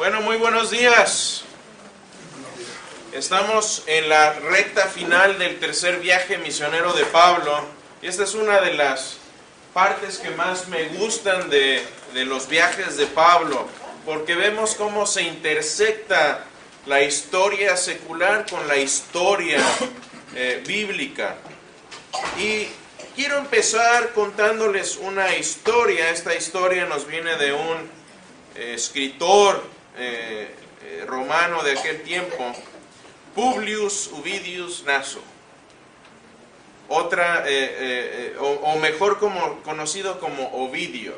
Bueno, muy buenos días. Estamos en la recta final del tercer viaje misionero de Pablo y esta es una de las partes que más me gustan de, de los viajes de Pablo porque vemos cómo se intersecta la historia secular con la historia eh, bíblica. Y quiero empezar contándoles una historia. Esta historia nos viene de un eh, escritor eh, romano de aquel tiempo, Publius Ovidius Naso. Otra, o, o mejor conocido como Ovidio.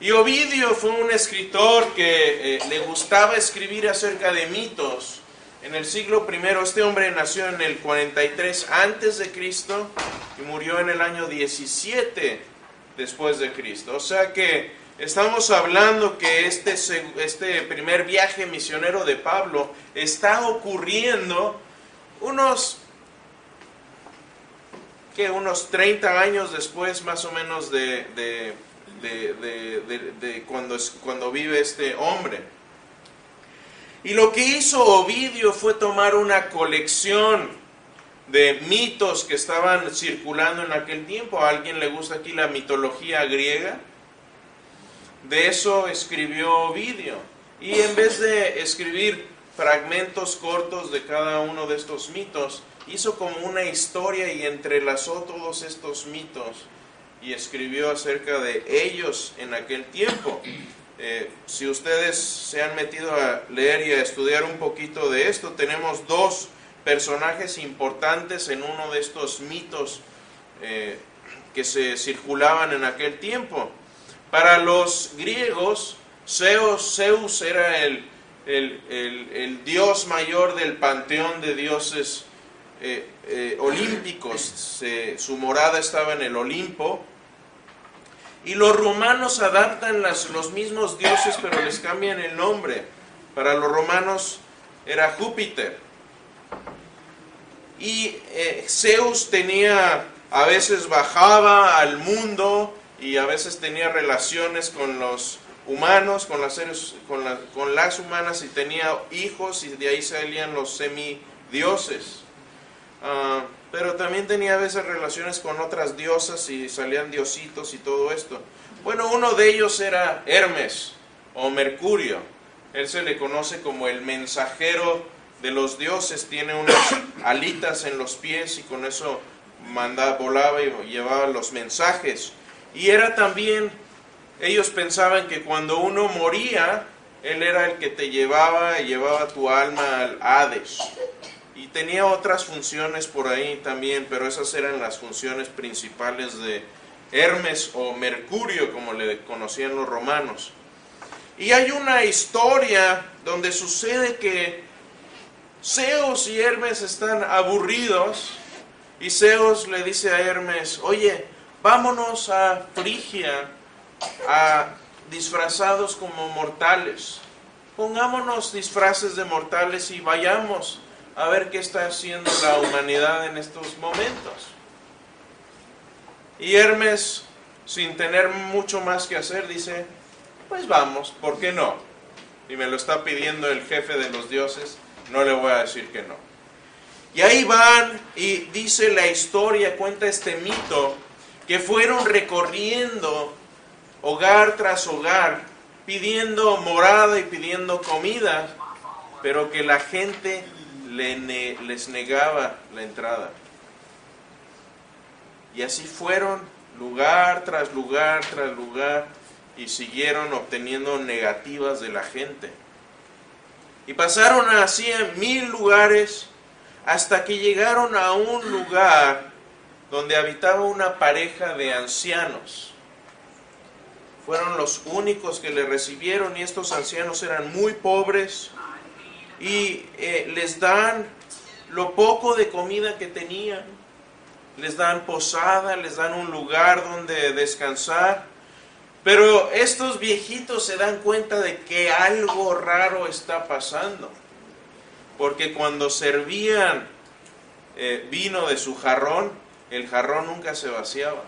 Y Ovidio fue un escritor que le gustaba escribir acerca de mitos en el siglo I, este hombre nació en el 43 antes de Cristo y murió en el año 17 después de Cristo. O sea que estamos hablando que este, este primer viaje misionero de Pablo está ocurriendo unos que unos 30 años después más o menos de, de, de, cuando, cuando vive este hombre. Y lo que hizo Ovidio fue tomar una colección de mitos que estaban circulando en aquel tiempo. ¿A alguien le gusta aquí la mitología griega? De eso escribió Ovidio. Y en vez de escribir fragmentos cortos de cada uno de estos mitos, hizo como una historia y entrelazó todos estos mitos y escribió acerca de ellos en aquel tiempo. Eh, si ustedes se han metido a leer y a estudiar un poquito de esto, tenemos dos personajes importantes en uno de estos mitos eh, que se circulaban en aquel tiempo. Para los griegos, Zeus, era el, dios mayor del panteón de dioses eh, olímpicos. su morada estaba en el Olimpo y los romanos adaptan los mismos dioses, pero les cambian el nombre. Para los romanos era Júpiter. Y eh, Zeus tenía, a veces bajaba al mundo y a veces tenía relaciones con los humanos, con las, seres, con, las humanas y tenía hijos y de ahí salían los semidioses. Uh, pero también tenía a veces relaciones con otras diosas y salían diositos y todo esto. Bueno, uno de ellos era Hermes o Mercurio. Él se le conoce como el mensajero de los dioses, tiene unas alitas en los pies y con eso volaba y llevaba los mensajes. Y era también, ellos pensaban que cuando uno moría, él era el que te llevaba y llevaba tu alma al Hades y tenía otras funciones por ahí también, pero esas eran las funciones principales de Hermes o Mercurio, como le conocían los romanos. Y hay una historia donde sucede que Zeus y Hermes están aburridos y Zeus le dice a Hermes, oye, vámonos a Frigia, a disfrazados como mortales. Pongámonos disfraces de mortales y vayamos a ver qué está haciendo la humanidad en estos momentos. Y Hermes, sin tener mucho más que hacer, dice, pues vamos, ¿por qué no? Y me lo está pidiendo el jefe de los dioses, no le voy a decir que no. Y ahí van y dice la historia, cuenta este mito, que fueron recorriendo hogar tras hogar, pidiendo morada y pidiendo comida, pero que la gente les negaba la entrada. Y así fueron lugar tras lugar tras lugar y siguieron obteniendo negativas de la gente. Y pasaron así en mil lugares hasta que llegaron a un lugar donde habitaba una pareja de ancianos. Fueron los únicos que le recibieron y estos ancianos eran muy pobres, y eh, les dan lo poco de comida que tenían, les dan posada, les dan un lugar donde descansar. Pero estos viejitos se dan cuenta de que algo raro está pasando. Porque cuando servían eh, vino de su jarrón, el jarrón nunca se vaciaba.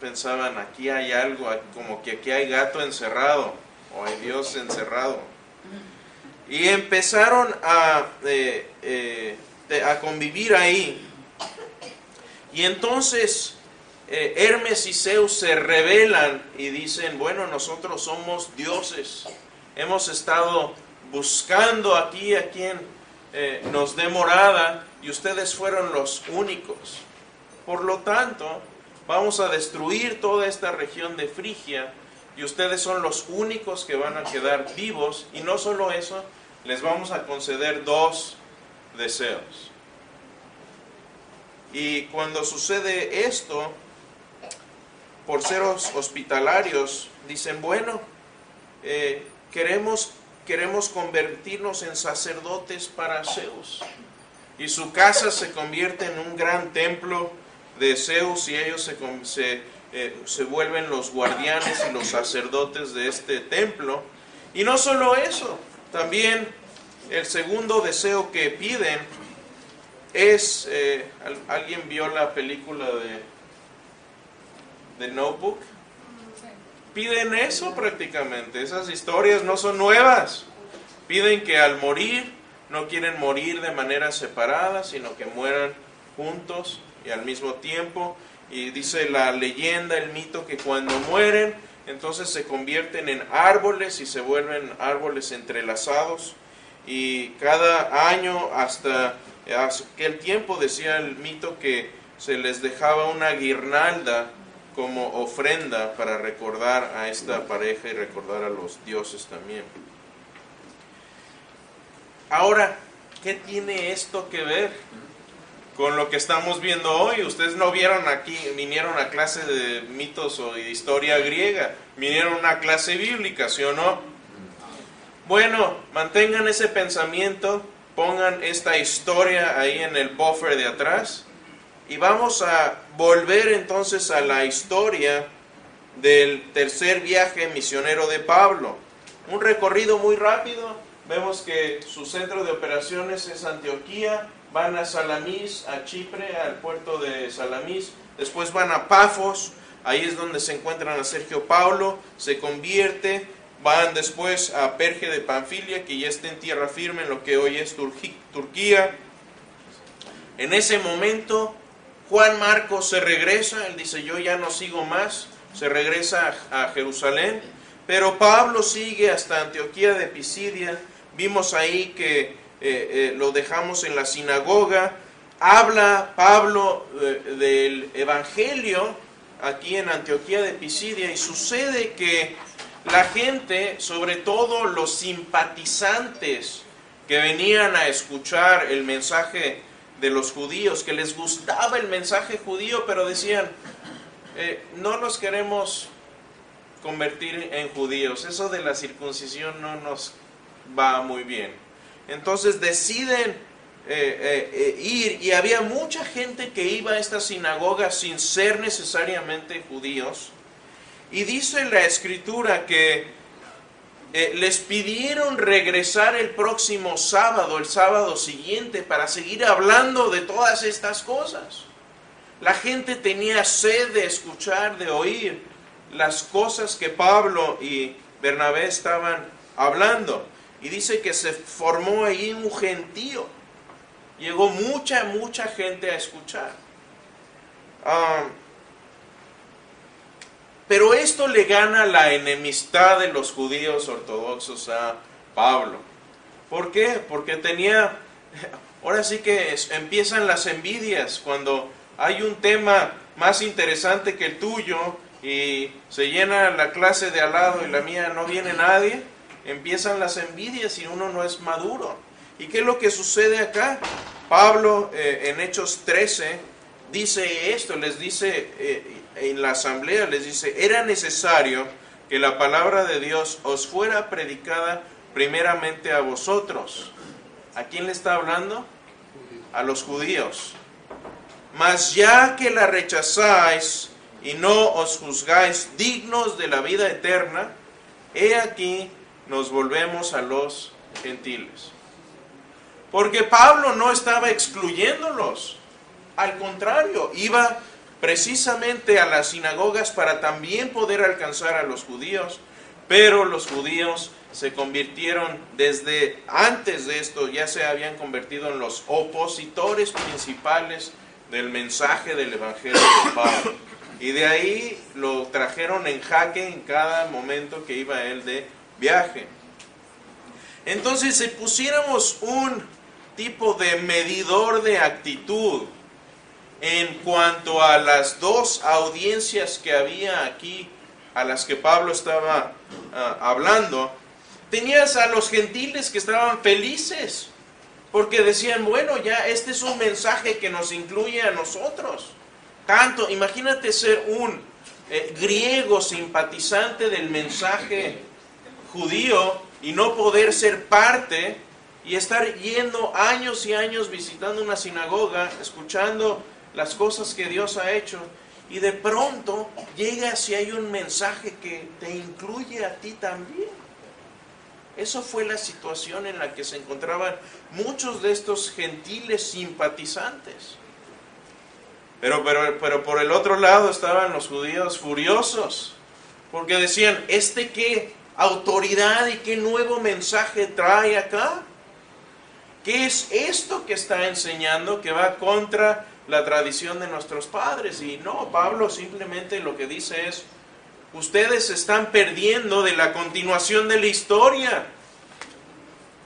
Pensaban, aquí hay algo, como que aquí hay gato encerrado. o hay Dios encerrado. Y empezaron a, eh, eh, a convivir ahí. Y entonces eh, Hermes y Zeus se rebelan y dicen, bueno, nosotros somos dioses. Hemos estado buscando aquí a quien nos dé morada y ustedes fueron los únicos. Por lo tanto, vamos a destruir toda esta región de Frigia y ustedes son los únicos que van a quedar vivos y no solo eso, les vamos a conceder dos deseos. Y cuando sucede esto, por ser hospitalarios, dicen, bueno, eh, queremos, queremos convertirnos en sacerdotes para Zeus. Y su casa se convierte en un gran templo de Zeus y ellos se, se, eh, se vuelven los guardianes y los sacerdotes de este templo. Y no solo eso, también el segundo deseo que piden es, eh, ¿alguien vio la película de, de Notebook? Piden eso prácticamente, esas historias no son nuevas. Piden que al morir no quieren morir de manera separada, sino que mueran juntos y al mismo tiempo. Y dice la leyenda, el mito, que cuando mueren, entonces se convierten en árboles y se vuelven árboles entrelazados. Y cada año, hasta aquel tiempo, decía el mito que se les dejaba una guirnalda como ofrenda para recordar a esta pareja y recordar a los dioses también. Ahora, ¿qué tiene esto que ver? con lo que estamos viendo hoy. Ustedes no vieron aquí, vinieron a clase de mitos o de historia griega, vinieron a una clase bíblica, ¿sí o no? Bueno, mantengan ese pensamiento, pongan esta historia ahí en el buffer de atrás y vamos a volver entonces a la historia del tercer viaje misionero de Pablo. Un recorrido muy rápido, vemos que su centro de operaciones es Antioquía, van a Salamis, a Chipre, al puerto de Salamis, después van a Pafos, ahí es donde se encuentran a Sergio Paulo, se convierte, van después a Perge de Panfilia, que ya está en tierra firme en lo que hoy es Turquía. En ese momento, Juan Marcos se regresa, él dice, yo ya no sigo más, se regresa a Jerusalén, pero Pablo sigue hasta Antioquía de Pisidia, vimos ahí que eh, eh, lo dejamos en la sinagoga. Habla Pablo eh, del Evangelio aquí en Antioquía de Pisidia y sucede que la gente, sobre todo los simpatizantes que venían a escuchar el mensaje de los judíos, que les gustaba el mensaje judío, pero decían, no nos queremos convertir en judíos, eso de la circuncisión no nos va muy bien. Entonces deciden eh, eh, eh, ir y había mucha gente que iba a esta sinagoga sin ser necesariamente judíos. Y dice la escritura que les pidieron regresar el próximo sábado, el sábado siguiente, para seguir hablando de todas estas cosas. La gente tenía sed de escuchar, de oír las cosas que Pablo y Bernabé estaban hablando. Y dice que se formó ahí un gentío. Llegó mucha, mucha gente a escuchar. Ah, pero esto le gana la enemistad de los judíos ortodoxos a Pablo. ¿Por qué? Porque tenía, ahora sí que empiezan las envidias cuando hay un tema más interesante que el tuyo y se llena la clase de al lado y la mía no viene nadie empiezan las envidias y uno no es maduro. ¿Y qué es lo que sucede acá? Pablo eh, en Hechos 13 dice esto, les dice eh, en la asamblea, les dice, era necesario que la palabra de Dios os fuera predicada primeramente a vosotros. ¿A quién le está hablando? A los judíos. Mas ya que la rechazáis y no os juzgáis dignos de la vida eterna, he aquí nos volvemos a los gentiles. Porque Pablo no estaba excluyéndolos, al contrario, iba precisamente a las sinagogas para también poder alcanzar a los judíos, pero los judíos se convirtieron desde antes de esto, ya se habían convertido en los opositores principales del mensaje del Evangelio de Pablo. Y de ahí lo trajeron en jaque en cada momento que iba él de viaje. Entonces, si pusiéramos un tipo de medidor de actitud en cuanto a las dos audiencias que había aquí, a las que Pablo estaba ah, hablando, tenías a los gentiles que estaban felices, porque decían, bueno, ya este es un mensaje que nos incluye a nosotros. Tanto, imagínate ser un eh, griego simpatizante del mensaje judío y no poder ser parte y estar yendo años y años visitando una sinagoga, escuchando las cosas que Dios ha hecho, y de pronto llega si hay un mensaje que te incluye a ti también. Eso fue la situación en la que se encontraban muchos de estos gentiles simpatizantes. Pero, pero, pero por el otro lado estaban los judíos furiosos, porque decían, ¿este qué autoridad y qué nuevo mensaje trae acá? ¿Qué es esto que está enseñando que va contra la tradición de nuestros padres? Y no, Pablo simplemente lo que dice es, ustedes están perdiendo de la continuación de la historia.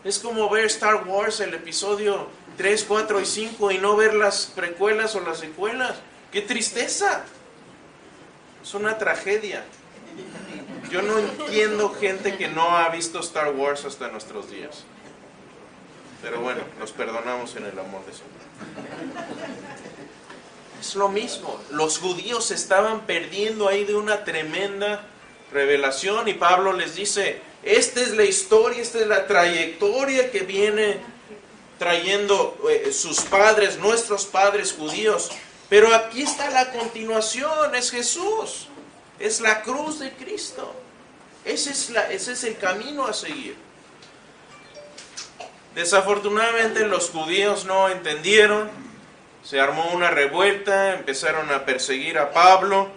Es como ver Star Wars, el episodio 3, 4 y 5 y no ver las precuelas o las secuelas. ¡Qué tristeza! Es una tragedia. Yo no entiendo gente que no ha visto Star Wars hasta nuestros días. Pero bueno, nos perdonamos en el amor de Dios. Es lo mismo. Los judíos estaban perdiendo ahí de una tremenda revelación y Pablo les dice, esta es la historia, esta es la trayectoria que viene trayendo eh, sus padres, nuestros padres judíos. Pero aquí está la continuación, es Jesús, es la cruz de Cristo. Ese es, la, ese es el camino a seguir. Desafortunadamente los judíos no entendieron, se armó una revuelta, empezaron a perseguir a Pablo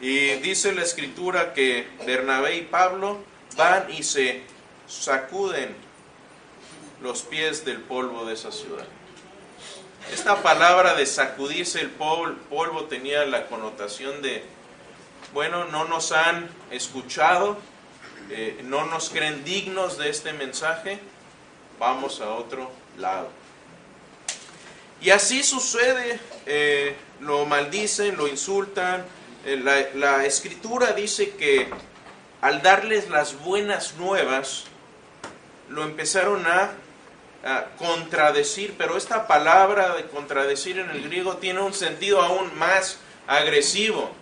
y dice la escritura que Bernabé y Pablo van y se sacuden los pies del polvo de esa ciudad. Esta palabra de sacudirse el polvo tenía la connotación de, bueno, no nos han escuchado, eh, no nos creen dignos de este mensaje, vamos a otro lado. Y así sucede, eh, lo maldicen, lo insultan. Eh, la, escritura dice que al darles las buenas nuevas, lo empezaron a, contradecir, pero esta palabra de contradecir en el griego tiene un sentido aún más agresivo.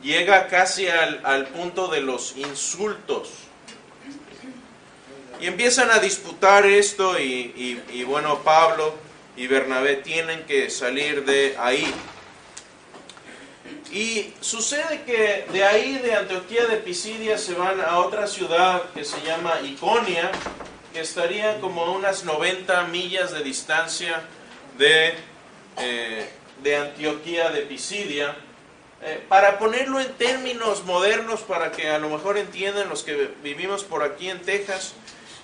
Llega casi al, punto de los insultos. Y empiezan a disputar esto y, bueno, Pablo y Bernabé tienen que salir de ahí. Y sucede que de ahí, de Antioquía de Pisidia, se van a otra ciudad que se llama Iconia, que estaría como a unas 90 millas de distancia de, eh, de Antioquía de Pisidia. Eh, para ponerlo en términos modernos, para que a lo mejor entiendan los que vivimos por aquí en Texas,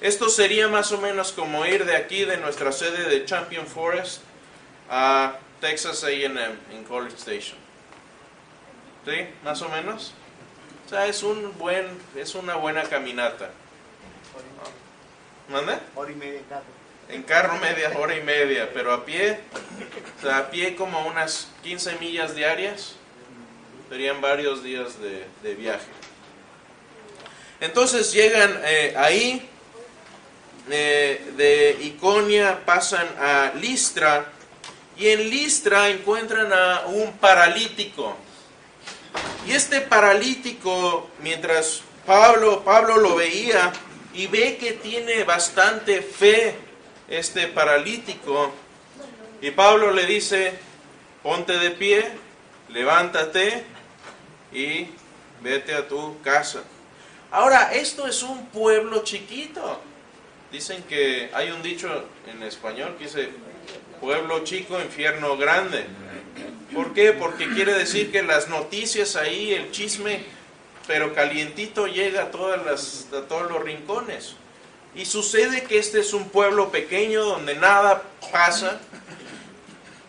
esto sería más o menos como ir de aquí, de nuestra sede de Champion Forest, a Texas AM en College Station. ¿Sí? Más o menos. O sea, es un buen, es una buena caminata. ¿Mande? Hora y media en carro. En carro media hora y media, pero a pie, o sea, a pie como unas 15 millas diarias, serían varios días de, de viaje. Entonces llegan eh, ahí, eh, de Iconia pasan a Listra y en Listra encuentran a un paralítico. Y este paralítico, mientras Pablo, Pablo lo veía y ve que tiene bastante fe este paralítico, y Pablo le dice, ponte de pie, levántate y vete a tu casa. Ahora, esto es un pueblo chiquito. Dicen que hay un dicho en español que dice, pueblo chico, infierno grande. ¿Por qué? Porque quiere decir que las noticias ahí, el chisme, pero calientito llega a, todas las, a todos los rincones. Y sucede que este es un pueblo pequeño donde nada pasa.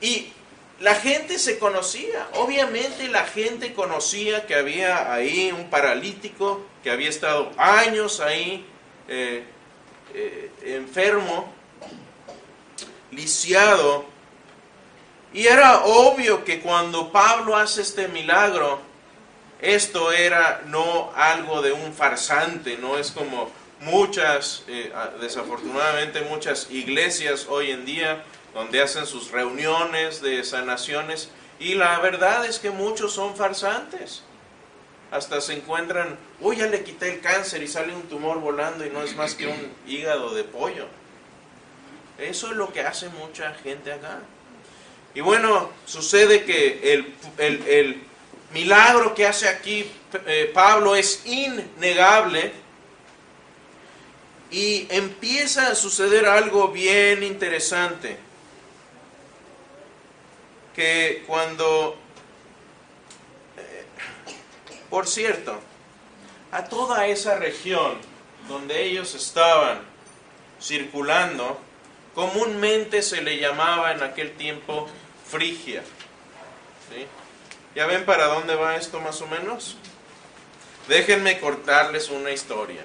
Y la gente se conocía, obviamente la gente conocía que había ahí un paralítico que había estado años ahí eh, eh, enfermo, lisiado. Y era obvio que cuando Pablo hace este milagro, esto era no algo de un farsante, no es como muchas, eh, desafortunadamente muchas iglesias hoy en día donde hacen sus reuniones de sanaciones y la verdad es que muchos son farsantes. Hasta se encuentran, uy, ya le quité el cáncer y sale un tumor volando y no es más que un hígado de pollo. Eso es lo que hace mucha gente acá. Y bueno, sucede que el, el milagro que hace aquí eh, Pablo es innegable y empieza a suceder algo bien interesante que cuando, por cierto, a toda esa región donde ellos estaban circulando, comúnmente se le llamaba en aquel tiempo Frigia. ¿Ya ven para dónde va esto más o menos? Déjenme cortarles una historia.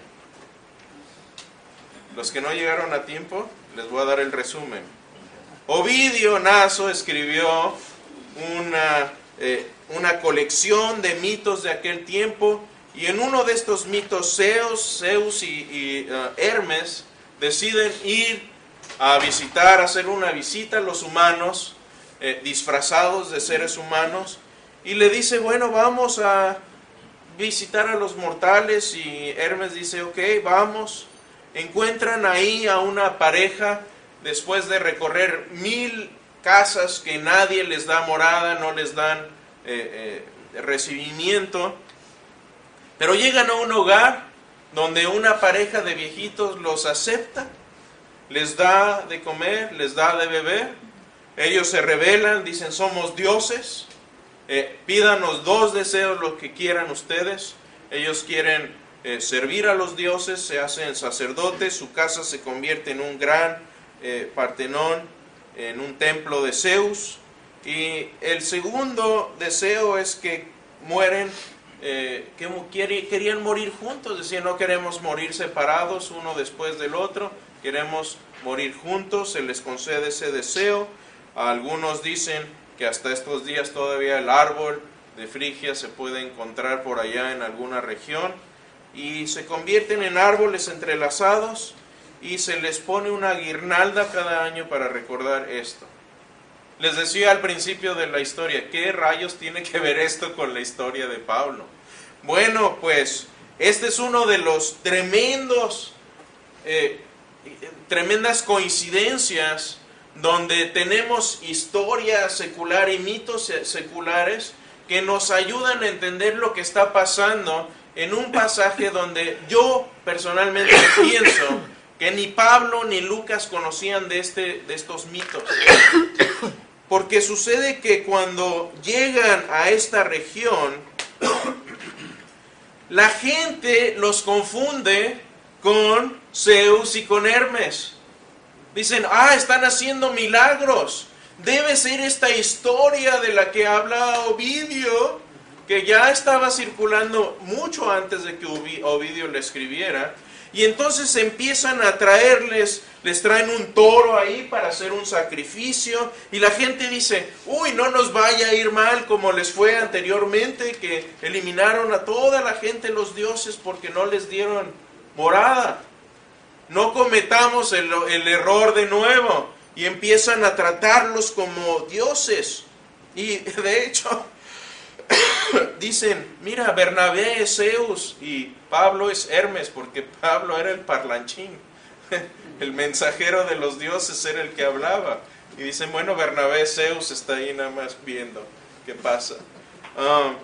Los que no llegaron a tiempo, les voy a dar el resumen. Ovidio Naso escribió una, eh, una colección de mitos de aquel tiempo y en uno de estos mitos Zeus, Zeus y, uh, Hermes deciden ir a visitar, hacer una visita a los humanos eh, disfrazados de seres humanos y le dice, bueno, vamos a visitar a los mortales y Hermes dice, ok, vamos. Encuentran ahí a una pareja después de recorrer mil casas que nadie les da morada, no les dan eh, eh, recibimiento, pero llegan a un hogar donde una pareja de viejitos los acepta, les da de comer, les da de beber, ellos se rebelan, dicen somos dioses, eh, pídanos dos deseos, lo que quieran ustedes, ellos quieren servir a los dioses, se hacen sacerdotes, su casa se convierte en un gran Partenón en un templo de Zeus. Y el segundo deseo es que mueren, eh, que querían morir juntos, decían no queremos morir separados uno después del otro, queremos morir juntos, se les concede ese deseo. Algunos dicen que hasta estos días todavía el árbol de Frigia se puede encontrar por allá en alguna región y se convierten en árboles entrelazados y se les pone una guirnalda cada año para recordar esto. Les decía al principio de la historia, ¿qué rayos tiene que ver esto con la historia de Pablo? Bueno, pues este es uno de los tremendos, eh, tremendas coincidencias donde tenemos historia secular y mitos seculares que nos ayudan a entender lo que está pasando en un pasaje donde yo personalmente pienso que ni Pablo ni Lucas conocían de, este, de estos mitos. Porque sucede que cuando llegan a esta región, la gente los confunde con Zeus y con Hermes. Dicen, ah, están haciendo milagros. Debe ser esta historia de la que habla Ovidio, que ya estaba circulando mucho antes de que Ovidio le escribiera y entonces empiezan a traerles, les traen un toro ahí para hacer un sacrificio. Y la gente dice, uy, no nos vaya a ir mal como les fue anteriormente, que eliminaron a toda la gente los dioses porque no les dieron morada. No cometamos el, el error de nuevo. Y empiezan a tratarlos como dioses. Y de hecho, dicen, mira, Bernabé es Zeus y Pablo es Hermes, porque Pablo era el parlanchín, el mensajero de los dioses era el que hablaba. Y dicen, bueno, Bernabé Zeus está ahí nada más viendo qué pasa. Ah,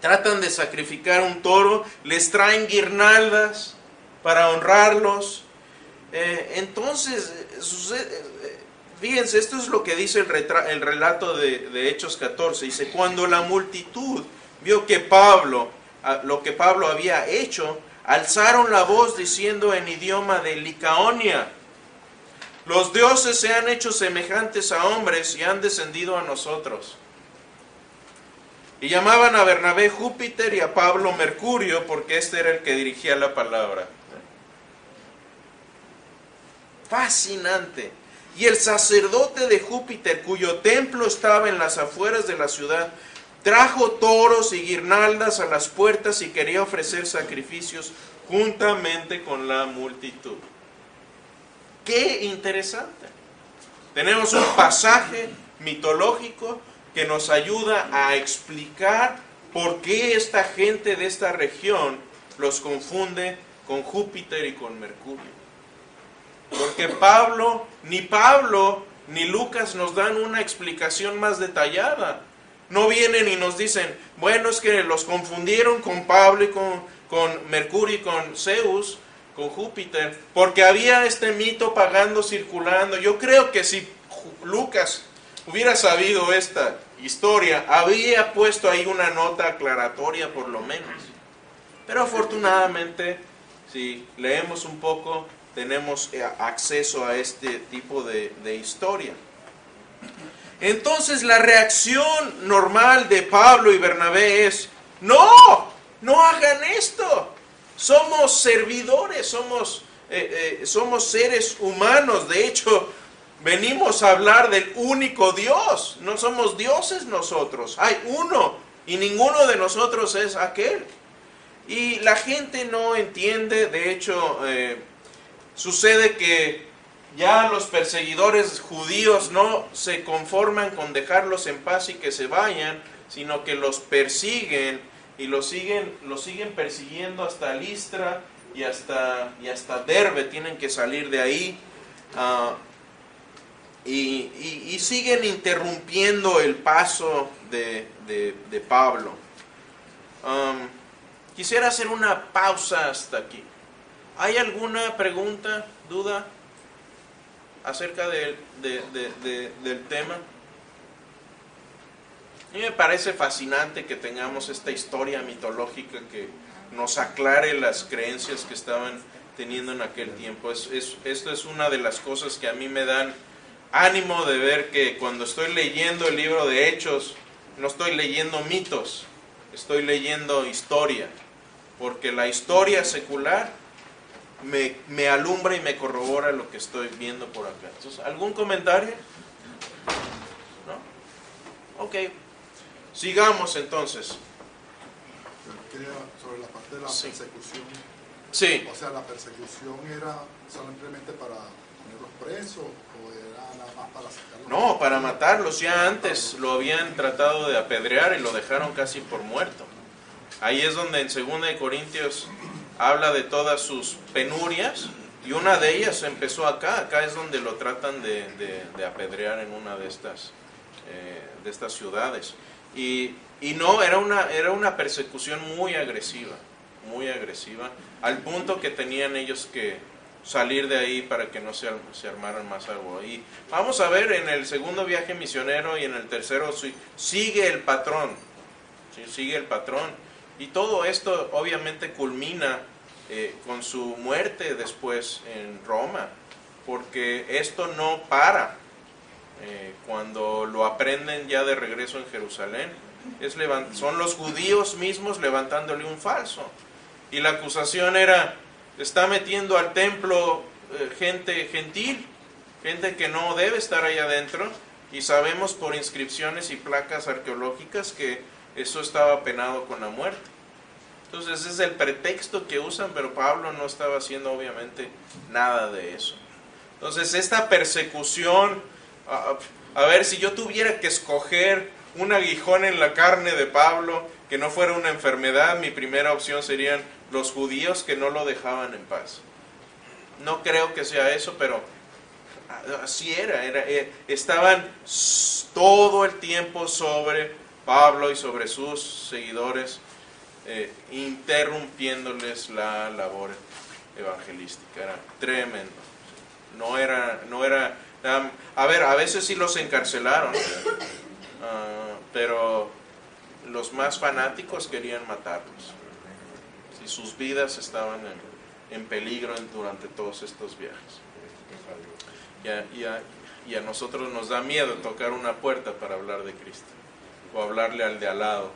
tratan de sacrificar un toro, les traen guirnaldas para honrarlos. Eh, entonces, sucede, Fíjense, esto es lo que dice el, el relato de, de, Hechos 14. Dice, cuando la multitud vio que Pablo lo que Pablo había hecho, alzaron la voz diciendo en idioma de Licaonia, los dioses se han hecho semejantes a hombres y han descendido a nosotros. Y llamaban a Bernabé Júpiter y a Pablo Mercurio porque este era el que dirigía la palabra. Fascinante. Y el sacerdote de Júpiter, cuyo templo estaba en las afueras de la ciudad, trajo toros y guirnaldas a las puertas y quería ofrecer sacrificios juntamente con la multitud. Qué interesante. Tenemos un pasaje mitológico que nos ayuda a explicar por qué esta gente de esta región los confunde con Júpiter y con Mercurio. Porque Pablo, ni Pablo ni Lucas nos dan una explicación más detallada. No vienen y nos dicen, bueno, es que los confundieron con Pablo y con, con Mercurio y con Zeus, con Júpiter, porque había este mito pagando circulando. Yo creo que si Lucas hubiera sabido esta historia, había puesto ahí una nota aclaratoria por lo menos. Pero afortunadamente, si leemos un poco, tenemos eh, acceso a este tipo de, historia. Entonces la reacción normal de Pablo y Bernabé es, no, no hagan esto. Somos servidores, somos, eh, eh, somos seres humanos. De hecho, venimos a hablar del único Dios. No somos dioses nosotros. Hay uno y ninguno de nosotros es aquel. Y la gente no entiende, de hecho, Sucede que ya los perseguidores judíos no se conforman con dejarlos en paz y que se vayan, sino que los persiguen y los siguen, los siguen persiguiendo hasta Listra y hasta, y hasta Derbe, tienen que salir de ahí. Ah, y, siguen interrumpiendo el paso de, Pablo. quisiera hacer una pausa hasta aquí. ¿Hay alguna pregunta, duda acerca del tema? Mí me parece fascinante que tengamos esta historia mitológica que nos aclare las creencias que estaban teniendo en aquel tiempo. Es, esto es una de las cosas que a mí me dan ánimo de ver que cuando estoy leyendo el libro de Hechos, no estoy leyendo mitos, estoy leyendo historia, porque la historia secular me, alumbra y me corrobora lo que estoy viendo por acá. Entonces, ¿algún comentario? ¿No? Ok. Sigamos entonces. Sobre la parte de la persecución. Sí. O sea, la persecución era simplemente para ponerlos presos o era nada más para sacarlos. No, para matarlos. Ya antes lo habían tratado de apedrear y lo dejaron casi por muerto. Ahí es donde en 2 Corintios habla de todas sus penurias y una de ellas empezó acá, acá es donde lo tratan de, apedrear en una de estas, eh, de estas ciudades. Y, no, era una, era una persecución muy agresiva, muy agresiva, al punto que tenían ellos que salir de ahí para que no se, se armaran más algo. Y vamos a ver en el segundo viaje misionero y en el tercero sigue el patrón, sigue el patrón. Y todo esto obviamente culmina eh, con su muerte después en Roma, porque esto no para eh, cuando lo aprenden ya de regreso en Jerusalén. Es son los judíos mismos levantándole un falso. Y la acusación era, está metiendo al templo eh, gente gentil, gente que no debe estar ahí adentro, y sabemos por inscripciones y placas arqueológicas que eso estaba penado con la muerte. Entonces es el pretexto que usan, pero Pablo no estaba haciendo obviamente nada de eso. Entonces esta persecución, a, ver, si yo tuviera que escoger un aguijón en la carne de Pablo, que no fuera una enfermedad, mi primera opción serían los judíos que no lo dejaban en paz. No creo que sea eso, pero así era, era eh, estaban todo el tiempo sobre Pablo y sobre sus seguidores eh, interrumpiéndoles la labor evangelística. Era tremendo. No era, no era, a ver, a veces sí los encarcelaron, ah, pero los más fanáticos querían matarlos. y sus vidas estaban en, en peligro durante todos estos viajes. Y a, y y a nosotros nos da miedo tocar una puerta para hablar de Cristo o hablarle al de al lado.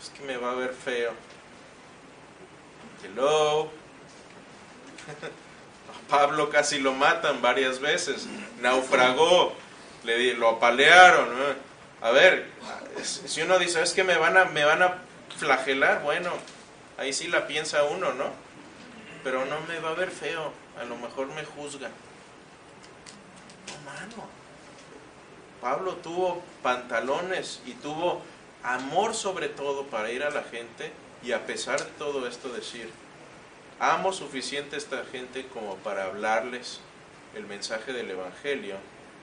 Es que me va a ver feo. Hello. A Pablo casi lo matan varias veces. Naufragó. Le, lo apalearon. A ver, si uno dice, es que me van a, me van a flagelar, bueno, ahí sí la piensa uno, ¿no? Pero no me va a ver feo. A lo mejor me juzga. No, mano. Pablo tuvo pantalones y tuvo amor sobre todo para ir a la gente y a pesar de todo esto decir, amo suficiente a esta gente como para hablarles el mensaje del Evangelio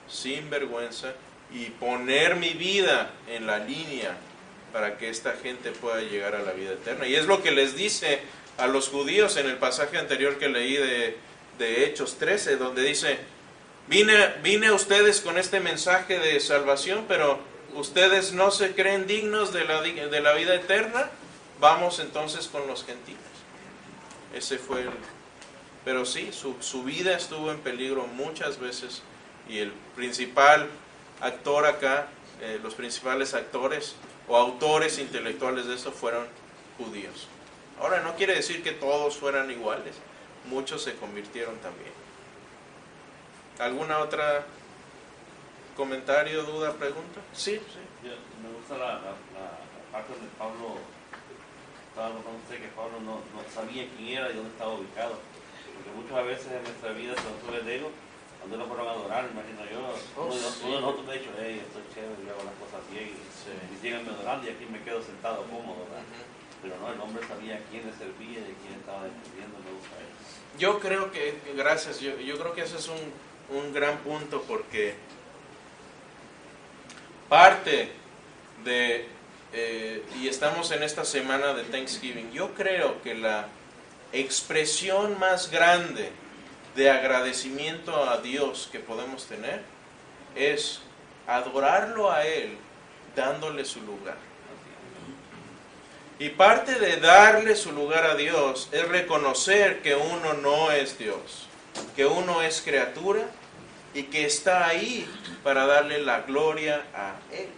sin vergüenza y poner mi vida en la línea para que esta gente pueda llegar a la vida eterna. Y es lo que les dice a los judíos en el pasaje anterior que leí de, de Hechos 13, donde dice, Vine, vine a ustedes con este mensaje de salvación, pero ustedes no se creen dignos de la, de la vida eterna. Vamos entonces con los gentiles. Ese fue el... Pero sí, su, su vida estuvo en peligro muchas veces y el principal actor acá, eh, los principales actores o autores intelectuales de eso fueron judíos. Ahora no quiere decir que todos fueran iguales, muchos se convirtieron también. ¿Alguna otra comentario, duda, pregunta? Sí, sí. Yo- me gusta la, la, la- parte donde Pablo estaba notando usted que Pablo no, no sabía quién era y dónde estaba ubicado. Porque muchas veces en nuestra vida se nos sube el ego, cuando nos fueron a adorar, imagino yo, Oh, uno, sí. uno de nosotros me ha dicho, hey, estoy chévere, yo hago las cosas bien, y, y síganme adorando y aquí me quedo sentado cómodo, ¿verdad? Pero no, el hombre sabía a quién le servía y a quién estaba defendiendo, me gusta eso. Yo creo que, gracias, yo, yo creo que ese es un, un gran punto porque parte de, eh, y estamos en esta semana de Thanksgiving, yo creo que la expresión más grande de agradecimiento a Dios que podemos tener es adorarlo a Él dándole su lugar. Y parte de darle su lugar a Dios es reconocer que uno no es Dios, que uno es criatura y que está ahí para darle la gloria a Él.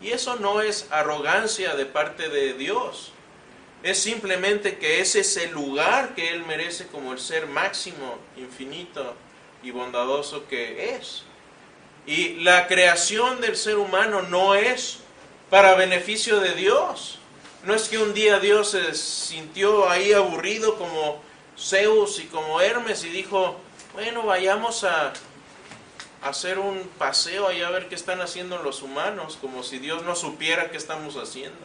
Y eso no es arrogancia de parte de Dios, es simplemente que ese es el lugar que Él merece como el ser máximo, infinito y bondadoso que es. Y la creación del ser humano no es para beneficio de Dios. No es que un día Dios se sintió ahí aburrido como Zeus y como Hermes y dijo, bueno, vayamos a hacer un paseo allá a ver qué están haciendo los humanos, como si Dios no supiera qué estamos haciendo.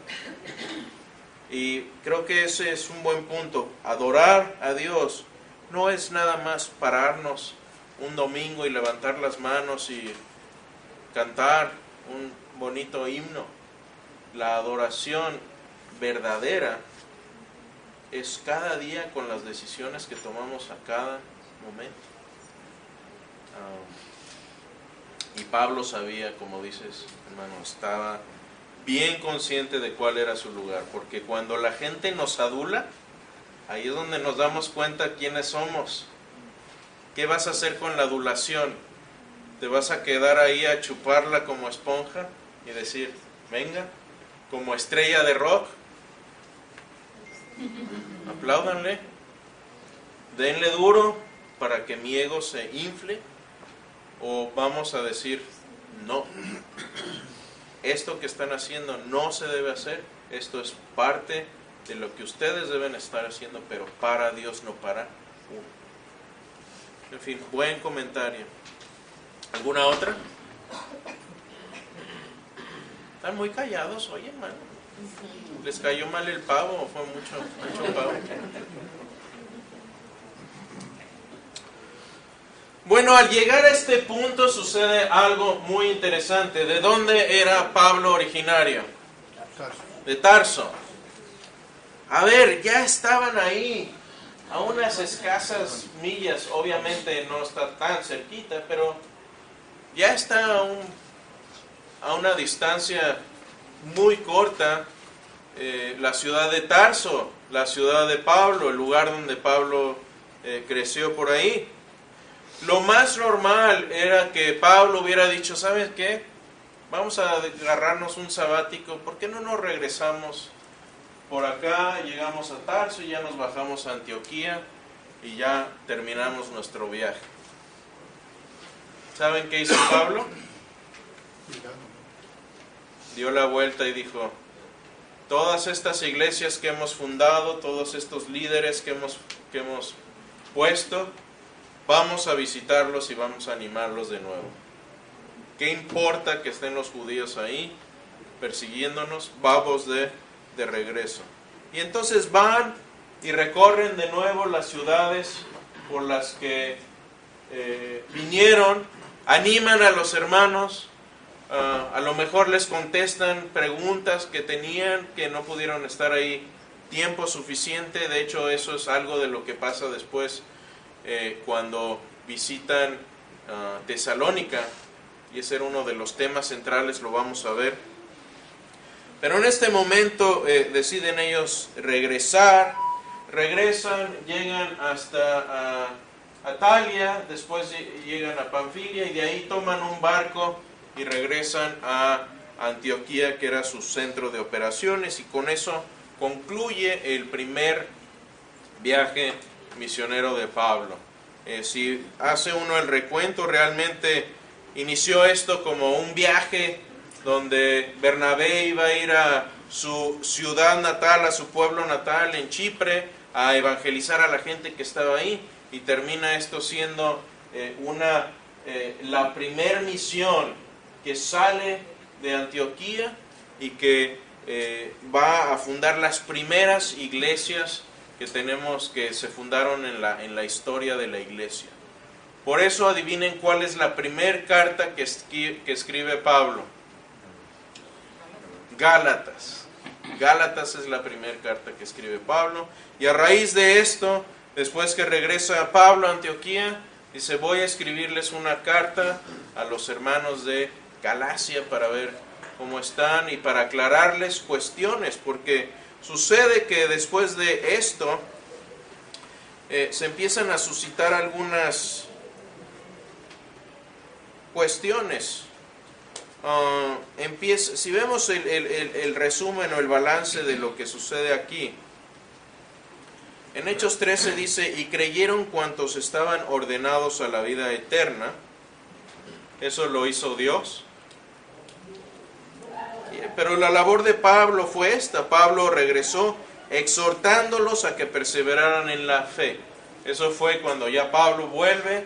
Y creo que ese es un buen punto. Adorar a Dios no es nada más pararnos un domingo y levantar las manos y cantar un bonito himno. La adoración verdadera es cada día con las decisiones que tomamos a cada momento. Ah, y Pablo sabía, como dices, hermano, estaba bien consciente de cuál era su lugar, porque cuando la gente nos adula, ahí es donde nos damos cuenta quiénes somos. ¿Qué vas a hacer con la adulación? ¿Te vas a quedar ahí a chuparla como esponja y decir, venga, como estrella de rock? Apláudanle, denle duro para que mi ego se infle, o vamos a decir, no, esto que están haciendo no se debe hacer, esto es parte de lo que ustedes deben estar haciendo, pero para Dios, no para uno. En fin, buen comentario. ¿Alguna otra? Están muy callados hoy, hermano. ¿Les cayó mal el pavo o fue mucho, mucho pavo? Bueno, al llegar a este punto sucede algo muy interesante. ¿De dónde era Pablo originario? De Tarso. A ver, ya estaban ahí, a unas escasas millas, obviamente no está tan cerquita, pero ya está a, un- a una distancia muy corta eh, la ciudad de Tarso. la ciudad de Pablo, el lugar donde Pablo eh, creció por ahí. Lo más normal era que Pablo hubiera dicho, ¿sabes qué? Vamos a agarrarnos un sabático, ¿por qué no nos regresamos por acá? Llegamos a Tarso y ya nos bajamos a Antioquía y ya terminamos nuestro viaje. ¿Saben qué hizo Pablo? Dio la vuelta y dijo, todas estas iglesias que hemos fundado, todos estos líderes que hemos, que hemos puesto, vamos a visitarlos y vamos a animarlos de nuevo. ¿Qué importa que estén los judíos ahí persiguiéndonos? Vamos de, de regreso. Y entonces van y recorren de nuevo las ciudades por las que eh, vinieron, animan a los hermanos, ah, a lo mejor les contestan preguntas que tenían que no pudieron estar ahí tiempo suficiente, de hecho eso es algo de lo que pasa después eh, cuando visitan ah, Tesalónica, y ese era uno de los temas centrales, lo vamos a ver. Pero en este momento eh, deciden ellos regresar, regresan, llegan hasta Atalia, después llegan a Panfilia y de ahí toman un barco y regresan a Antioquía, que era su centro de operaciones, y con eso concluye el primer viaje misionero de Pablo. Eh, si hace uno el recuento, realmente inició esto como un viaje donde Bernabé iba a ir a su ciudad natal, a su pueblo natal en Chipre, a evangelizar a la gente que estaba ahí y termina esto siendo eh, una, eh, la primer misión que sale de Antioquía y que va a fundar las primeras iglesias que tenemos que se fundaron en la, en la historia de la iglesia. Por eso adivinen cuál es la primera carta que, que escribe Pablo. Gálatas. Gálatas es la primera carta que escribe Pablo. Y a raíz de esto, después que regresa Pablo a Antioquía, dice, voy a escribirles una carta a los hermanos de Galacia para ver cómo están y para aclararles cuestiones, porque sucede que después de esto eh, se empiezan a suscitar algunas cuestiones Ah, empieza, si vemos el, resumen o el balance de lo que sucede aquí, en Hechos 13 dice, y creyeron cuantos estaban ordenados a la vida eterna, eso lo hizo Dios. Pero la labor de Pablo fue esta, Pablo regresó exhortándolos a que perseveraran en la fe. Eso fue cuando ya Pablo vuelve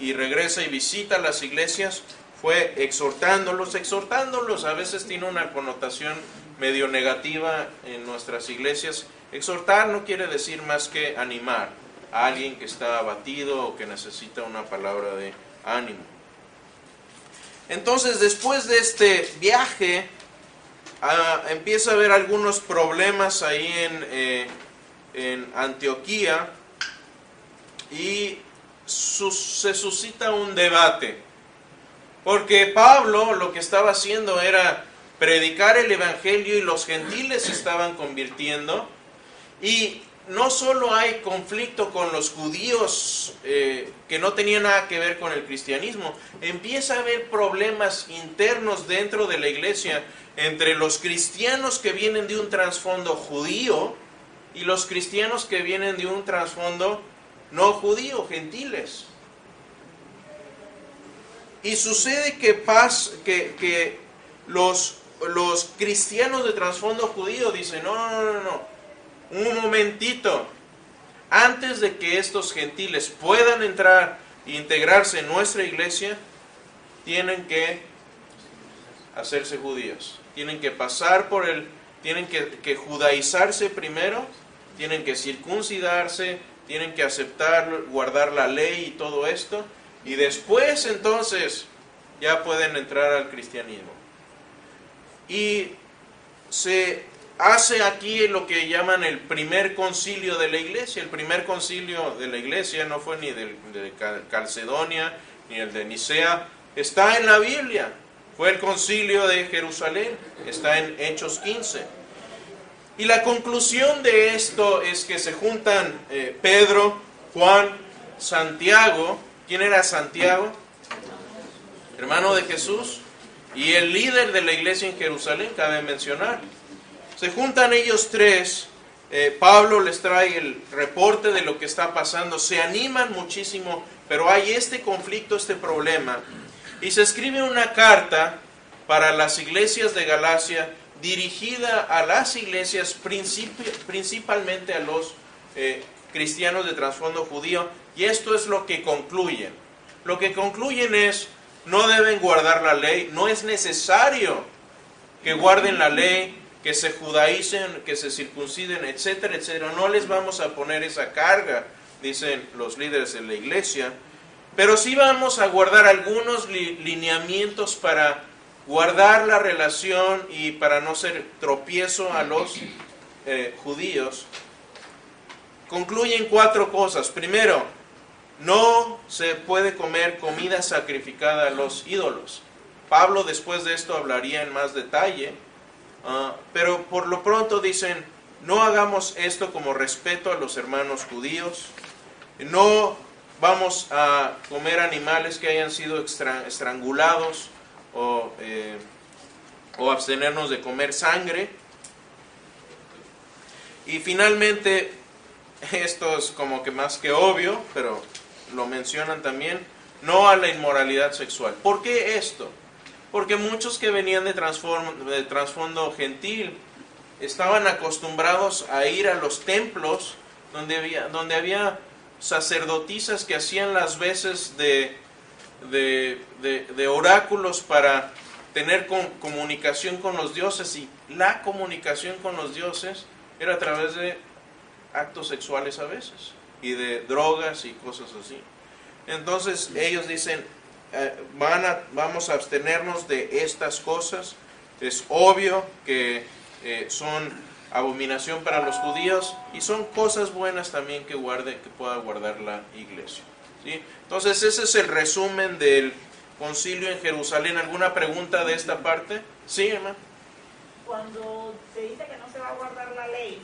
y regresa y visita las iglesias, fue exhortándolos, exhortándolos, a veces tiene una connotación medio negativa en nuestras iglesias. Exhortar no quiere decir más que animar a alguien que está abatido o que necesita una palabra de ánimo. Entonces, después de este viaje, ah, empieza a haber algunos problemas ahí en, eh, en Antioquía y se suscita un debate porque Pablo lo que estaba haciendo era predicar el Evangelio y los gentiles se estaban convirtiendo. Y no solo hay conflicto con los judíos eh, que no tenían nada que ver con el cristianismo, empieza a haber problemas internos dentro de la iglesia entre los cristianos que vienen de un trasfondo judío y los cristianos que vienen de un trasfondo no judío, gentiles. Y sucede que, que los, los cristianos de trasfondo judío dicen, no, no, no, no, un momentito, antes de que estos gentiles puedan entrar e integrarse en nuestra iglesia, tienen que hacerse judíos, tienen que pasar por el, tienen que, que judaizarse primero, tienen que circuncidarse, tienen que aceptar, guardar la ley y todo esto, y después entonces ya pueden entrar al cristianismo. Y se hace aquí lo que llaman el primer concilio de la iglesia. El primer concilio de la iglesia no fue ni de Calcedonia ni el de Nicea, está en la Biblia. Fue el concilio de Jerusalén, está en Hechos 15. Y la conclusión de esto es que se juntan eh, Pedro, Juan, Santiago. ¿Quién era Santiago? Hermano de Jesús. Y el líder de la iglesia en Jerusalén, cabe mencionar. Se juntan ellos tres. eh, Pablo les trae el reporte de lo que está pasando. Se animan muchísimo, pero hay este conflicto, este problema. Y se escribe una carta para las iglesias de Galacia dirigida a las iglesias, principalmente a los eh, cristianos de trasfondo judío, y esto es lo que concluyen. Lo que concluyen es, no deben guardar la ley, no es necesario que guarden la ley, que se judaicen, que se circunciden, etcétera, etcétera. No les vamos a poner esa carga, dicen los líderes de la iglesia, pero sí vamos a guardar algunos li- lineamientos para guardar la relación y para no ser tropiezo a los eh, judíos. Concluyen cuatro cosas. Primero, no se puede comer comida sacrificada a los ídolos. Pablo después de esto hablaría en más detalle, ah, pero por lo pronto dicen, no hagamos esto como respeto a los hermanos judíos, no vamos a comer animales que hayan sido estrangulados o, eh, o abstenernos de comer sangre. Y finalmente, esto es como que más que obvio, pero lo mencionan también, no a la inmoralidad sexual. ¿Por qué esto? Porque muchos que venían de, de trasfondo gentil estaban acostumbrados a ir a los templos donde había, donde había sacerdotisas que hacían las veces de, de, de- oráculos para tener com- comunicación con los dioses y la comunicación con los dioses era a través de actos sexuales a veces y de drogas y cosas así. Entonces ellos dicen, eh, van a, vamos a abstenernos de estas cosas. Es obvio que eh, son abominación para los judíos y son cosas buenas también que guarde, que pueda guardar la iglesia. ¿sí? Entonces ese es el resumen del concilio en Jerusalén. ¿Alguna pregunta de esta parte? Sí, hermano. Cuando se dice que no se va a guardar la ley,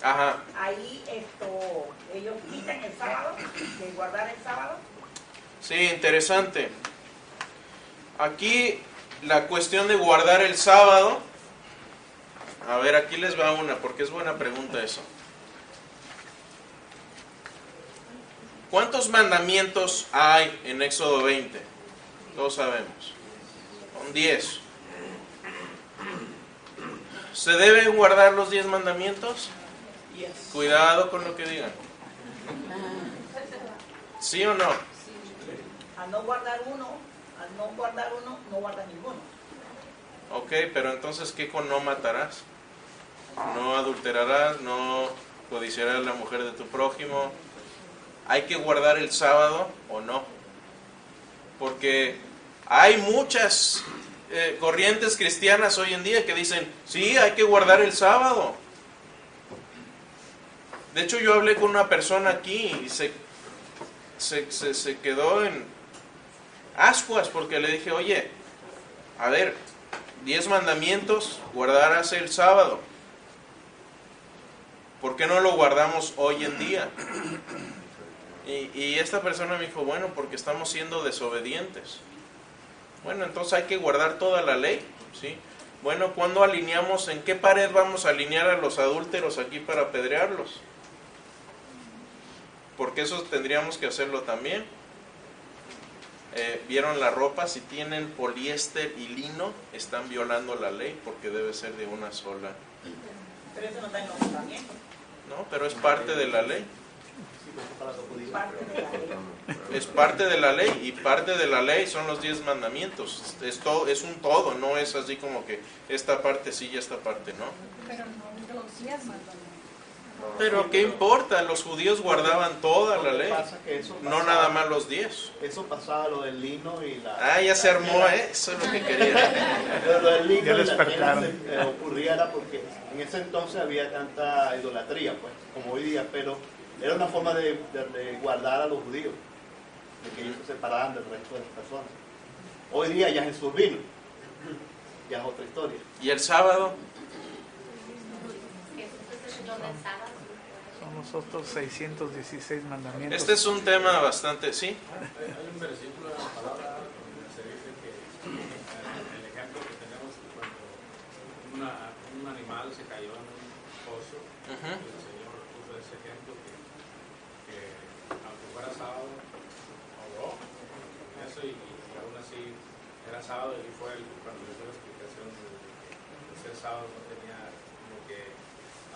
Ajá. ahí esto, ellos quitan el sábado, de guardar el sábado. Sí, interesante. Aquí la cuestión de guardar el sábado. A ver, aquí les va una, porque es buena pregunta eso. ¿Cuántos mandamientos hay en Éxodo 20? Todos sabemos. Son 10. ¿Se deben guardar los 10 mandamientos? Cuidado con lo que digan. ¿Sí o no? Al no guardar uno, al no guardar uno, no guardas ninguno. Ok, pero entonces, ¿qué con no matarás? No adulterarás, no codiciarás la mujer de tu prójimo. ¿Hay que guardar el sábado o no? Porque hay muchas eh, corrientes cristianas hoy en día que dicen, sí, hay que guardar el sábado. De hecho, yo hablé con una persona aquí y se, se, se- se quedó en ascuas porque le dije, oye, a ver, diez mandamientos, guardarás el sábado. ¿Por qué no lo guardamos hoy en día? Y, esta persona me dijo, bueno, porque estamos siendo desobedientes. Bueno, entonces hay que guardar toda la ley, ¿sí? Bueno, ¿cuándo alineamos? ¿En qué pared vamos a alinear a los adúlteros aquí para apedrearlos? Porque eso tendríamos que hacerlo también. Eh, ¿Vieron la ropa? Si tienen poliéster y lino, están violando la ley porque debe ser de una sola. Pero eso no está en los mandamientos, ¿No? Pero es parte de la ley. Es parte de la ley y parte de la ley son los diez mandamientos. Es, todo, es un todo, no es así como que esta parte sí y esta parte no. Pero no los diez mandamientos. Pero ¿qué importa? Los judíos guardaban toda la ley, no nada más los diez. Eso pasaba lo del lino y la. Ah, ya se armó, ¿eh? Eso es lo que quería. Pero lo del lino Ya y la tela se, eh, ocurría era porque en ese entonces había tanta idolatría, pues, como hoy día, pero era una forma de, de- de guardar a los judíos, de que ellos se separaran del resto de las personas. Hoy día ya Jesús vino, ya es otra historia. ¿Y el sábado? El Son los otros 616 mandamientos. Este es un tema bastante, ¿sí? Hay un versículo en la palabra donde se dice que el ejemplo que tenemos cuando una- un animal se cayó en un pozo, Ujú. el Señor puso ese ejemplo que, que aunque fuera sábado, oró eso y, y aún así era sábado y fue el, cuando le dio la explicación de que de ser sábado no tenía como que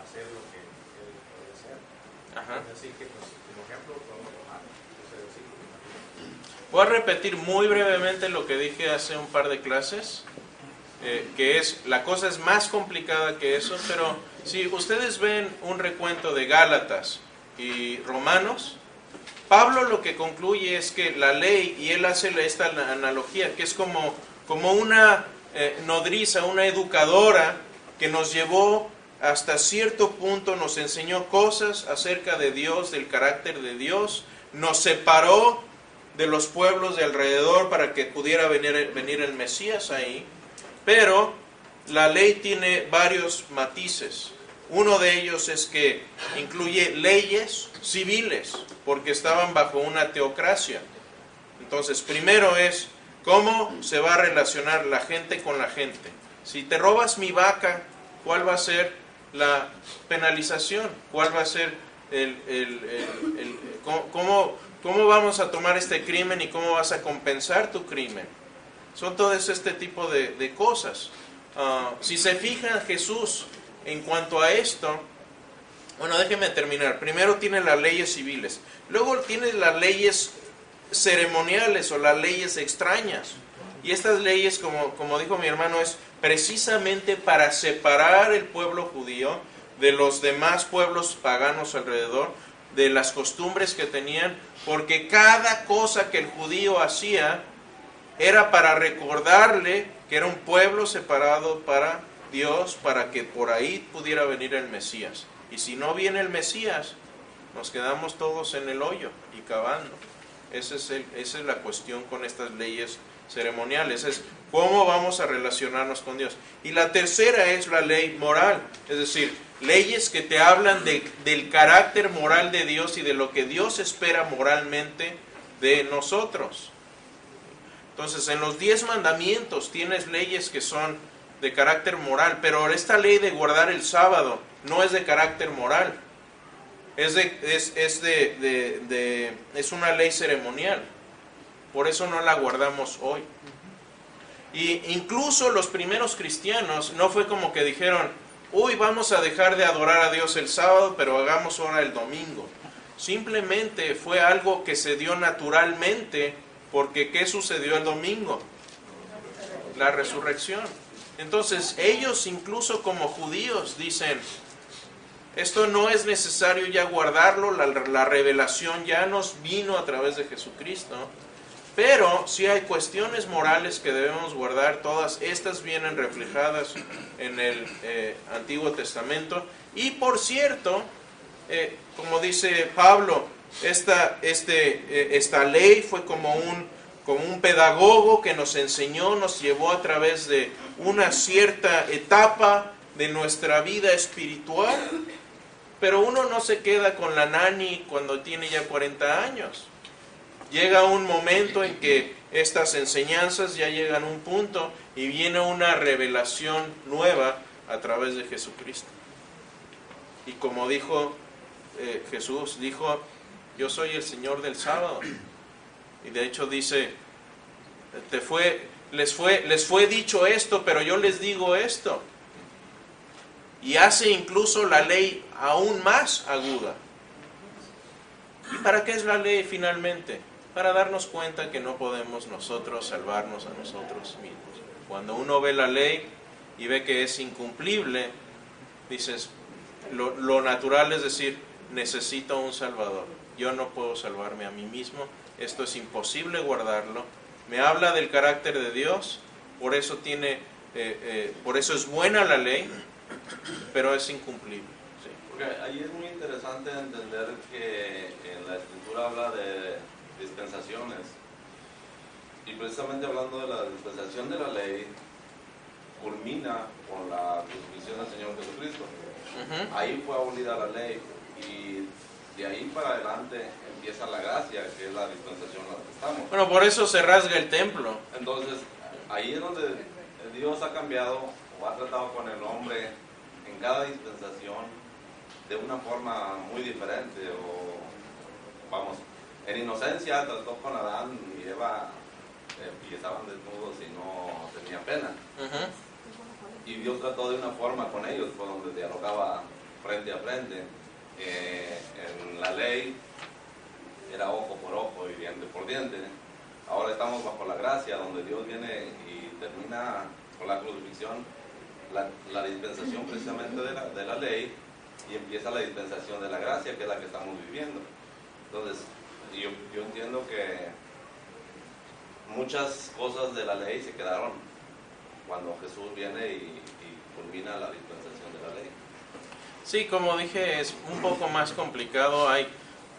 hacer lo que él podía hacer. Ajá. Así que pues, como ejemplo podemos tomar ese versículo. Voy a repetir muy brevemente lo que dije hace un par de clases, eh, que es, la cosa es más complicada que eso, pero si ustedes ven un recuento de Gálatas y Romanos, Pablo lo que concluye es que la ley, y él hace esta analogía, que es como, como una eh, nodriza, una educadora que nos llevó hasta cierto punto, nos enseñó cosas acerca de Dios, del carácter de Dios, nos separó de los pueblos de alrededor para que pudiera venir, venir el Mesías ahí, pero la ley tiene varios matices. Uno de ellos es que incluye leyes civiles, porque estaban bajo una teocracia. Entonces, primero es cómo se va a relacionar la gente con la gente. Si te robas mi vaca, ¿cuál va a ser la penalización? ¿Cuál va a ser el, el- el- cómo- cómo, vamos a tomar este crimen y cómo vas a compensar tu crimen? Son todos este tipo de, de cosas. Ah, si se fijan Jesús en cuanto a esto, bueno, déjenme terminar. Primero tiene las leyes civiles, luego tiene las leyes ceremoniales o las leyes extrañas. Y estas leyes, como, como dijo mi hermano, es precisamente para separar el pueblo judío de los demás pueblos paganos alrededor, de las costumbres que tenían, porque cada cosa que el judío hacía era para recordarle que era un pueblo separado para Dios, para que por ahí pudiera venir el Mesías. Y si no viene el Mesías, nos quedamos todos en el hoyo y cavando. Ese es el- esa es la cuestión con estas leyes ceremoniales, es cómo vamos a relacionarnos con Dios. Y la tercera es la ley moral, es decir, leyes que te hablan de- del carácter moral de Dios y de lo que Dios espera moralmente de nosotros. Entonces, en los diez mandamientos tienes leyes que son de carácter moral, pero esta ley de guardar el sábado no es de carácter moral, es, de, es, es, de- de- es una ley ceremonial, por eso no la guardamos hoy. Y incluso los primeros cristianos no fue como que dijeron, uy, vamos a dejar de adorar a Dios el sábado, pero hagamos ahora el domingo. Simplemente fue algo que se dio naturalmente, porque ¿qué sucedió el domingo? La resurrección. Entonces ellos incluso como judíos dicen, esto no es necesario ya guardarlo, la, la revelación ya nos vino a través de Jesucristo, pero si hay cuestiones morales que debemos guardar, todas estas vienen reflejadas en el eh, Antiguo Testamento. Y por cierto, eh, como dice Pablo, esta, este, eh, esta ley fue como un, como un pedagogo que nos enseñó, nos llevó a través de una cierta etapa de nuestra vida espiritual, pero uno no se queda con la nani cuando tiene ya 40 años. Llega un momento en que estas enseñanzas ya llegan a un punto y viene una revelación nueva a través de Jesucristo. Y como dijo eh, Jesús, dijo, yo soy el Señor del sábado. Y de hecho dice, te fue, les, fue, les fue dicho esto, pero yo les digo esto. Y hace incluso la ley aún más aguda. ¿Y para qué es la ley finalmente? Para darnos cuenta que no podemos nosotros salvarnos a nosotros mismos. Cuando uno ve la ley y ve que es incumplible, dices, lo, lo natural es decir, necesito un Salvador. Yo no puedo salvarme a mí mismo, esto es imposible guardarlo. Me habla del carácter de Dios, por eso tiene, eh, eh, por eso es buena la ley, pero es incumplible. sí. Porque ahí es muy interesante entender que en la escritura habla de dispensaciones. Y precisamente hablando de la dispensación de la ley, culmina con la crucifixión del Señor Jesucristo. Ujú. Ahí fue abolida la ley y de ahí para adelante empieza la gracia, que es la dispensación en la que estamos. Bueno, por eso se rasga el templo. Entonces, ahí es donde Dios ha cambiado o ha tratado con el hombre en cada dispensación de una forma muy diferente. O, vamos, en inocencia trató con Adán y Eva eh, y estaban desnudos y no tenía pena. Y Dios trató de una forma con ellos, fue donde dialogaba frente a frente. Eh, en la ley era ojo por ojo y diente por diente. Ahora estamos bajo la gracia, donde Dios viene y termina con la crucifixión la, la dispensación precisamente de la, de la ley y empieza la dispensación de la gracia, que es la que estamos viviendo. Entonces, yo, yo entiendo que muchas cosas de la ley se quedaron cuando Jesús viene y, y culmina la dispensación de la ley. Sí, como dije, es un poco más complicado. Hay,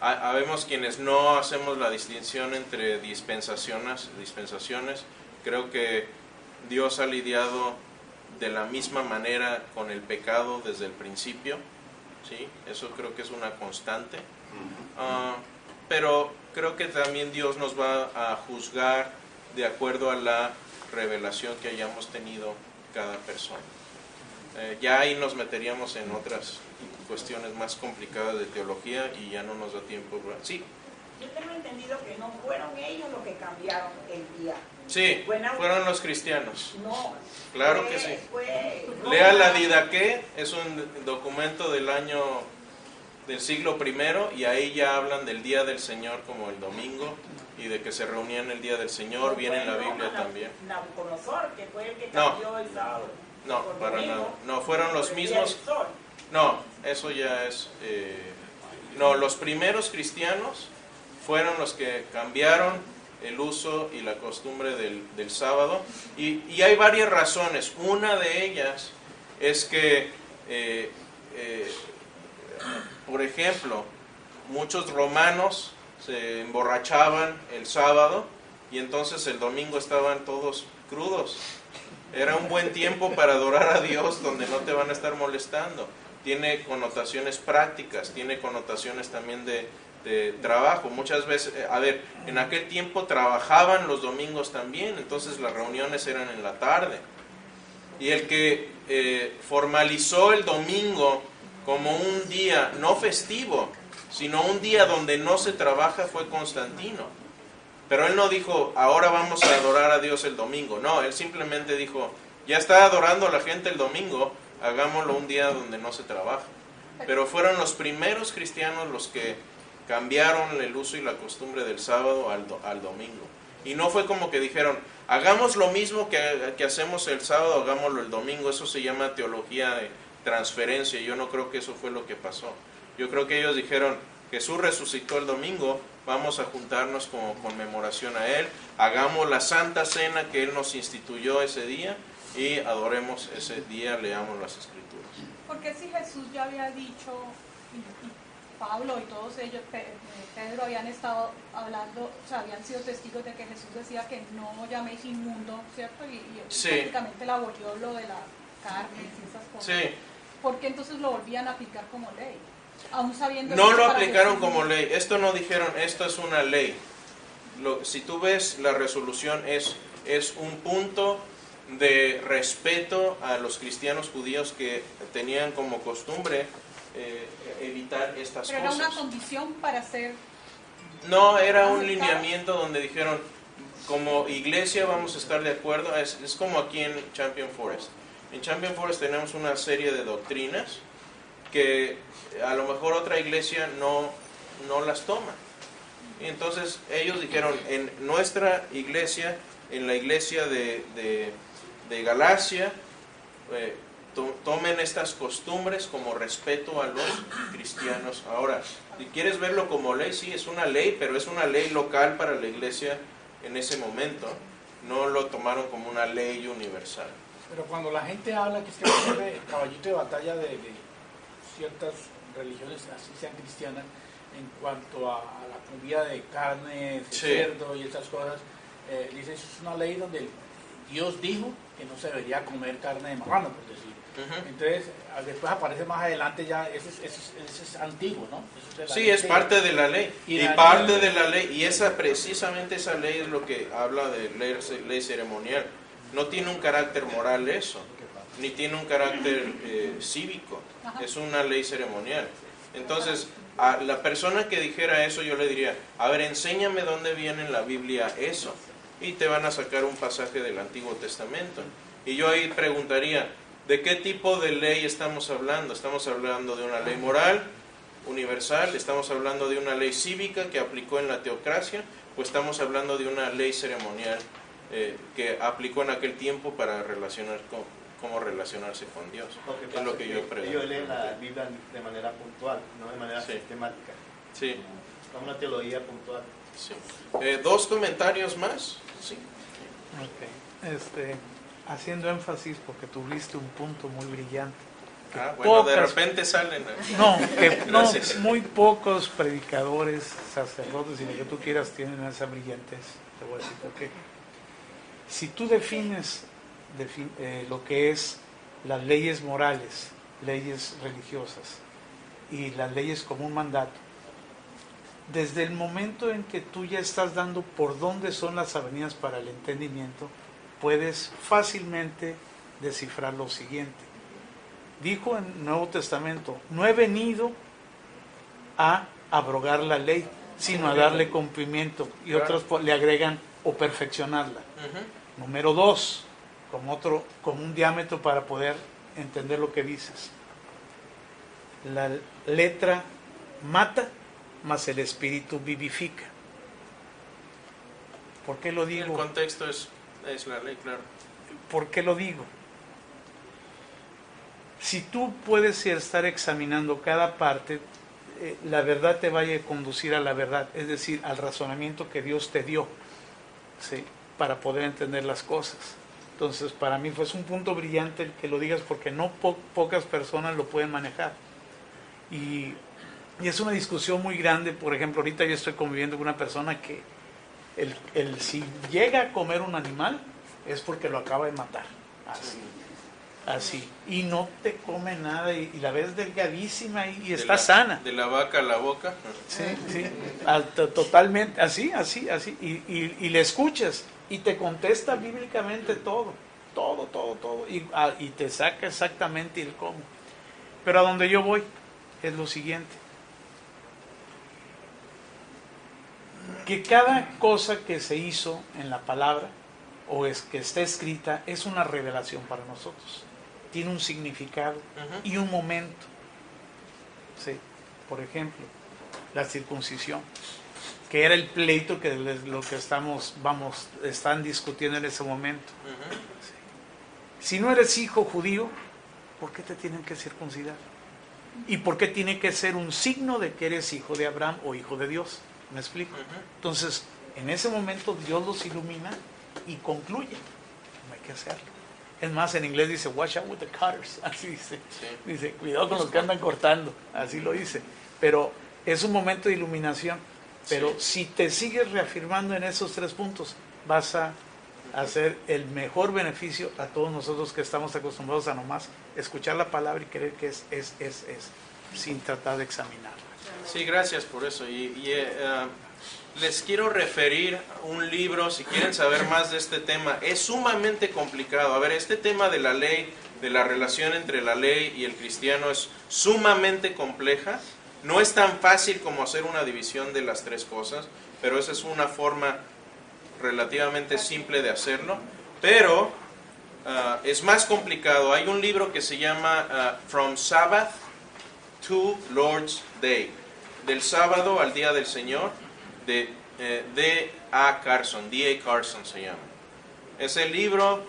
ha- habemos quienes no hacemos la distinción entre dispensaciones, dispensaciones. Creo que Dios ha lidiado de la misma manera con el pecado desde el principio. ¿sí? Eso creo que es una constante. Ah, pero creo que también Dios nos va a juzgar de acuerdo a la revelación que hayamos tenido cada persona. Eh, ya ahí nos meteríamos en otras cuestiones más complicadas de teología y ya no nos da tiempo. Sí, Yo tengo entendido que no fueron ellos los que cambiaron el día. sí, Buena- fueron los cristianos. No. Claro fue- que sí. Fue Lea la. Didaqué, es un documento del año del siglo primero y ahí ya hablan del día del Señor como el domingo y de que se reunían el día del Señor, No viene en la Biblia también. Nabucodonosor, que fue el que No. el sábado. No, por para domingo, nada. No, fueron los mismos. No, eso ya es... eh, no, los primeros cristianos fueron los que cambiaron el uso y la costumbre del, del sábado. Y, y hay varias razones. Una de ellas es que, eh, eh, por ejemplo, muchos romanos se emborrachaban el sábado y entonces el domingo estaban todos crudos. Era un buen tiempo para adorar a Dios donde no te van a estar molestando. Tiene connotaciones prácticas, tiene connotaciones también de, trabajo. Muchas veces, eh, a ver, en aquel tiempo trabajaban los domingos también, entonces las reuniones eran en la tarde. Y el que eh, formalizó el domingo como un día no festivo, sino un día donde no se trabaja fue Constantino. Pero él no dijo, ahora vamos a adorar a Dios el domingo. No, él simplemente dijo, ya está adorando a la gente el domingo, hagámoslo un día donde no se trabaja. Pero fueron los primeros cristianos los que cambiaron el uso y la costumbre del sábado al, do- al domingo. Y no fue como que dijeron, hagamos lo mismo que, que hacemos el sábado, hagámoslo el domingo. Eso se llama teología de transferencia. Yo no creo que eso fue lo que pasó. Yo creo que ellos dijeron, Jesús resucitó el domingo, vamos a juntarnos como conmemoración a Él, hagamos la santa cena que Él nos instituyó ese día y adoremos ese día, leamos las escrituras. Porque si Jesús ya había dicho, y, y Pablo y todos ellos, Pe- Pedro, habían estado hablando, o sea, habían sido testigos de que Jesús decía que no llaméis inmundo, ¿cierto? Y, y Sí. prácticamente la abolió lo de la carne y esas cosas. Sí, ¿Por qué entonces lo volvían a aplicar como ley? Aún sabiendo no lo aplicaron como ley, esto no dijeron, esto es una ley. Lo- si tú ves la resolución es, es un punto de respeto a los cristianos judíos que tenían como costumbre eh, evitar estas Pero era cosas. una condición para ser No, era un lineamiento donde dijeron, como iglesia vamos a estar de acuerdo, es, es como aquí en Champion Forest. En Champion Forest tenemos una serie de doctrinas que a lo mejor otra iglesia no, no las toma. Entonces ellos dijeron, en nuestra iglesia, en la iglesia de, de, Galacia, eh, to- tomen estas costumbres como respeto a los cristianos. Ahora, si quieres verlo como ley, sí, es una ley, pero es una ley local para la iglesia en ese momento. No lo tomaron como una ley universal. Pero cuando la gente habla que es que el caballito de batalla de, de ciertas religiones, así sean cristianas, en cuanto a, a la comida de carne, de Sí. cerdo y estas cosas, eh, dice eso es una ley donde Dios dijo que no se debería comer carne de marrano, por decir. Entonces, ah, después aparece más adelante ya, ese es, ese es- antiguo, ¿no? Eso es Sí, es parte de la ley. Y parte de la ley. Y esa precisamente esa ley es lo que habla de ley, ley ceremonial. No tiene un carácter moral eso, ni tiene un carácter eh, cívico. Es una ley ceremonial. Entonces, a la persona que dijera eso, yo le diría, a ver, enséñame dónde viene en la Biblia eso. Y te van a sacar un pasaje del Antiguo Testamento. Y yo ahí preguntaría, ¿de qué tipo de ley estamos hablando? ¿Estamos hablando de una ley moral, universal? ¿Estamos hablando de una ley cívica que aplicó en la teocracia? ¿O estamos hablando de una ley ceremonial eh, que aplicó en aquel tiempo para relacionar con, cómo relacionarse con Dios? Lo que Es lo que yo ellos pregunto. leen la Biblia de manera puntual, no de manera Sí. sistemática. Sí, Es una teología puntual. sí. Eh, ¿Dos comentarios más? Sí. Ok. Este, haciendo énfasis porque tuviste un punto muy brillante. que Ah, bueno, de pocas- repente salen. No, que no, muy pocos predicadores, sacerdotes y lo que tú quieras tienen esa brillantez. Te voy a decir por qué. Si tú defines defi- eh, lo que es las leyes morales, leyes religiosas y las leyes como un mandato, desde el momento en que tú ya estás dando por dónde son las avenidas para el entendimiento, puedes fácilmente descifrar lo siguiente. Dijo en el Nuevo Testamento, no he venido a abrogar la ley, sino a darle cumplimiento. Y otros le agregan o perfeccionarla. Número dos, como otro, como un diámetro para poder entender lo que dices. La letra mata, mas el espíritu vivifica. ¿Por qué lo El digo? contexto es, es la ley, claro. ¿Por qué lo digo? Si tú puedes estar examinando cada parte, eh, la verdad te vaya a conducir a la verdad, es decir, al razonamiento que Dios te dio, ¿sí? Para poder entender las cosas. Entonces, para mí fue un punto brillante el que lo digas porque no po- pocas personas lo pueden manejar. Y, y es una discusión muy grande. Por ejemplo, ahorita yo estoy conviviendo con una persona que el, el- si llega a comer un animal es porque lo acaba de matar. Así. Así. Y no te come nada y, y la ves delgadísima y, y De está la- sana. De la vaca a la boca. Sí, sí, al- to- totalmente, así, así, así, y- y le escuchas y te contesta bíblicamente todo, todo, todo, todo, y, ah, y te saca exactamente el cómo. Pero a donde yo voy es lo siguiente, que cada cosa que se hizo en la palabra o es que está escrita es una revelación para nosotros, tiene un significado y un momento. Sí, por ejemplo, la circuncisión, que era el pleito que les- lo que estamos, vamos, están discutiendo en ese momento. Si no eres hijo judío, ¿por qué te tienen que circuncidar? ¿Y por qué tiene que ser un signo de que eres hijo de Abraham o hijo de Dios? ¿Me explico? Entonces, en ese momento Dios los ilumina y concluye. No hay que hacerlo. Es más, en inglés dice, watch out with the cutters. Así dice. Sí. Dice, cuidado con los que andan cortando. Así lo dice. Pero es un momento de iluminación. Pero si te sigues reafirmando en esos tres puntos, vas a hacer el mejor beneficio a todos nosotros que estamos acostumbrados a nomás escuchar la palabra y creer que es, es, es, es, sin tratar de examinarla. Sí, gracias por eso. Y, y, eh, les quiero referir un libro, si quieren saber más de este tema. Es sumamente complicado. A ver, este tema de la ley, de la relación entre la ley y el cristiano es sumamente compleja. No es tan fácil como hacer una división de las tres cosas, pero esa es una forma relativamente simple de hacerlo. Pero ah, es más complicado. Hay un libro que se llama ah, From Sabbath to Lord's Day, del sábado al día del Señor, de eh, D.A. Carson, D.A. Carson se llama. Ese libro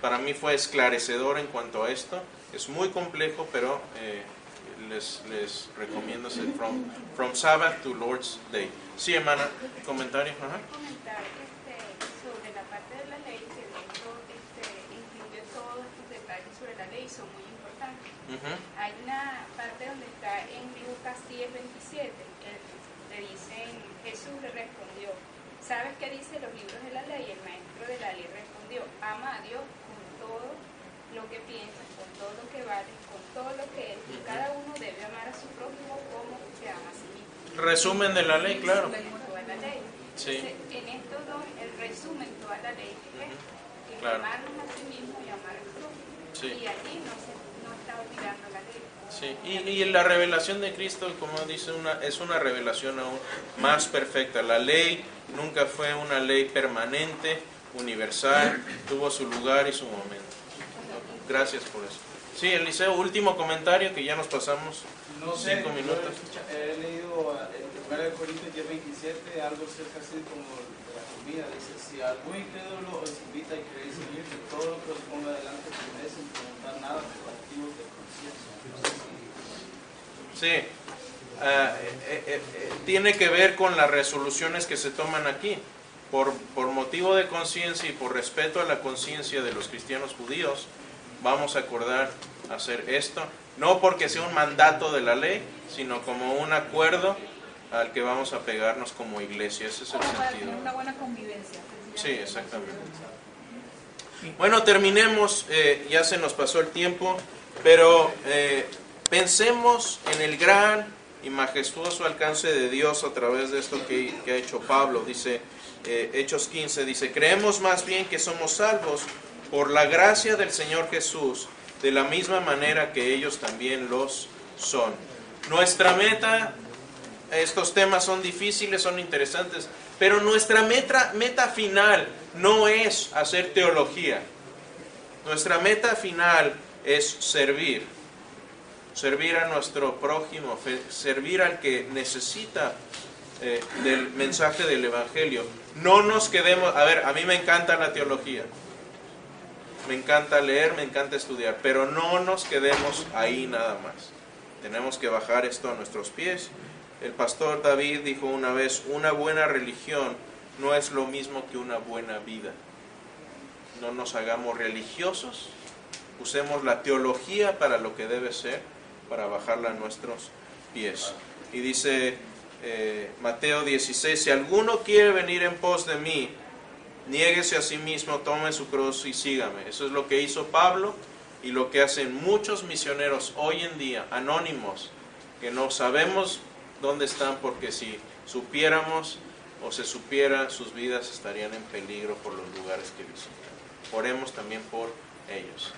para mí fue esclarecedor en cuanto a esto. Es muy complejo, pero eh, les, les recomiendo ese From, From Sabbath to Lord's Day. Sí, hermana, comentario. Ajá. son muy importantes. Ujú. Hay una parte donde está en Lucas 10, 27, que le dicen, Jesús le respondió, ¿sabes qué dice los libros de la ley? El maestro de la ley respondió, ama a Dios con todo lo que piensas, con todo lo que vales, con todo lo que eres, y cada uno debe amar a su prójimo como se ama a sí mismo. Resumen de la ley, claro. Toda la ley. Sí. Entonces, en estos dos, el resumen, toda la ley es es Claro. amarnos a sí mismo y amar al prójimo. Sí. Y allí no se no está olvidando la ley. Sí, y, y la revelación de Cristo, como dice, una, es una revelación aún más perfecta. La ley nunca fue una ley permanente, universal, tuvo su lugar y su momento. Gracias por eso. Sí, Eliseo, último comentario que ya nos pasamos No sé, cinco minutos. he, he leído eh, en 1 Corintios 10, 27 algo cerca así como de la comida. Dice, si algún incrédulo os invita y queréis seguir, que todo lo que os ponga delante coméis sin preguntar nada por motivos de conciencia. Sí, ah, eh, eh, eh, tiene que ver con las resoluciones que se toman aquí. Por, por motivo de conciencia y por respeto a la conciencia de los cristianos judíos, vamos a acordar hacer esto, no porque sea un mandato de la ley, sino como un acuerdo al que vamos a pegarnos como iglesia. Ese es el para sentido. tener una buena convivencia. Sí, exactamente. Bueno, terminemos, eh, ya se nos pasó el tiempo, pero eh, pensemos en el gran y majestuoso alcance de Dios a través de esto que, que ha hecho Pablo. Dice, eh, Hechos 15, dice, creemos más bien que somos salvos por la gracia del Señor Jesús, de la misma manera que ellos también los son. Nuestra meta estos temas son difíciles, son interesantes, pero nuestra meta, meta final no es hacer teología. Nuestra meta final es servir. Servir a nuestro prójimo, servir al que necesita eh, del mensaje del Evangelio. No nos quedemos, a ver, a mí me encanta la teología, me encanta leer, me encanta estudiar, pero no nos quedemos ahí nada más. Tenemos que bajar esto a nuestros pies. El pastor David dijo una vez, una buena religión no es lo mismo que una buena vida. No nos hagamos religiosos, usemos la teología para lo que debe ser, para bajarla a nuestros pies. Y dice eh, Mateo 16, si alguno quiere venir en pos de mí, niéguese a sí mismo, tome su cruz y sígame. Eso es lo que hizo Pablo y lo que hacen muchos misioneros hoy en día, anónimos, que no sabemos dónde están porque si supiéramos o se supiera, sus vidas estarían en peligro por los lugares que visitan. Oremos también por ellos.